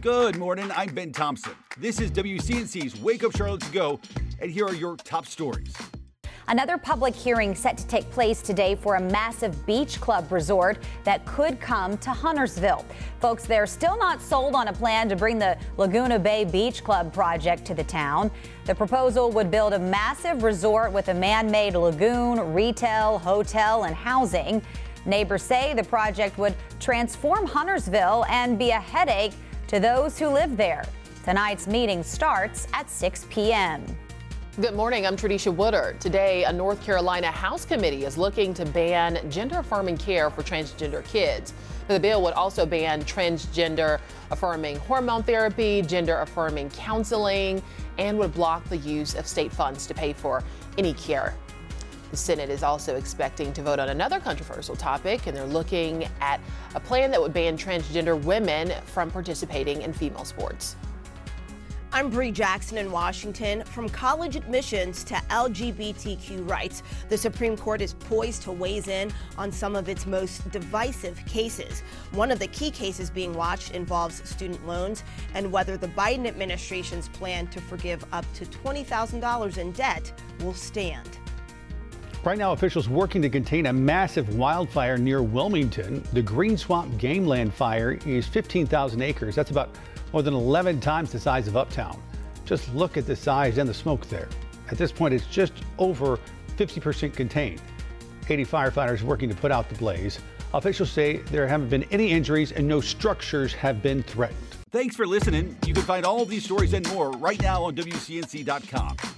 Good morning. I'm Ben Thompson. This is WCNC's Wake Up Charlotte to Go, and here are your top stories. Another public hearing set to take place today for a massive beach club resort that could come to Huntersville. Folks, they're still not sold on a plan to bring the Laguna Bay Beach Club project to the town. The proposal would build a massive resort with a man made lagoon, retail, hotel, and housing. Neighbors say the project would transform Huntersville and be a headache to those who live there. Tonight's meeting starts at 6 p.m. Good morning. I'm Tradisha Woodard. Today, a North Carolina House committee is looking to ban gender affirming care for transgender kids. The bill would also ban transgender affirming hormone therapy, gender affirming counseling, and would block the use of state funds to pay for any care. The Senate is also expecting to vote on another controversial topic, and they're looking at a plan that would ban transgender women from participating in female sports. I'm Bree Jackson in Washington. From college admissions to LGBTQ rights, the Supreme Court is poised to weigh in on some of its most divisive cases. One of the key cases being watched involves student loans and whether the Biden administration's plan to forgive up to $20,000 in debt will stand. Right now, officials working to contain a massive wildfire near Wilmington. The Green Swamp Gameland fire is 15,000 acres. That's about more than 11 times the size of Uptown. Just look at the size and the smoke there. At this point, it's just over 50% contained. 80 firefighters working to put out the blaze. Officials say there haven't been any injuries and no structures have been threatened. Thanks for listening. You can find all these stories and more right now on WCNC.com.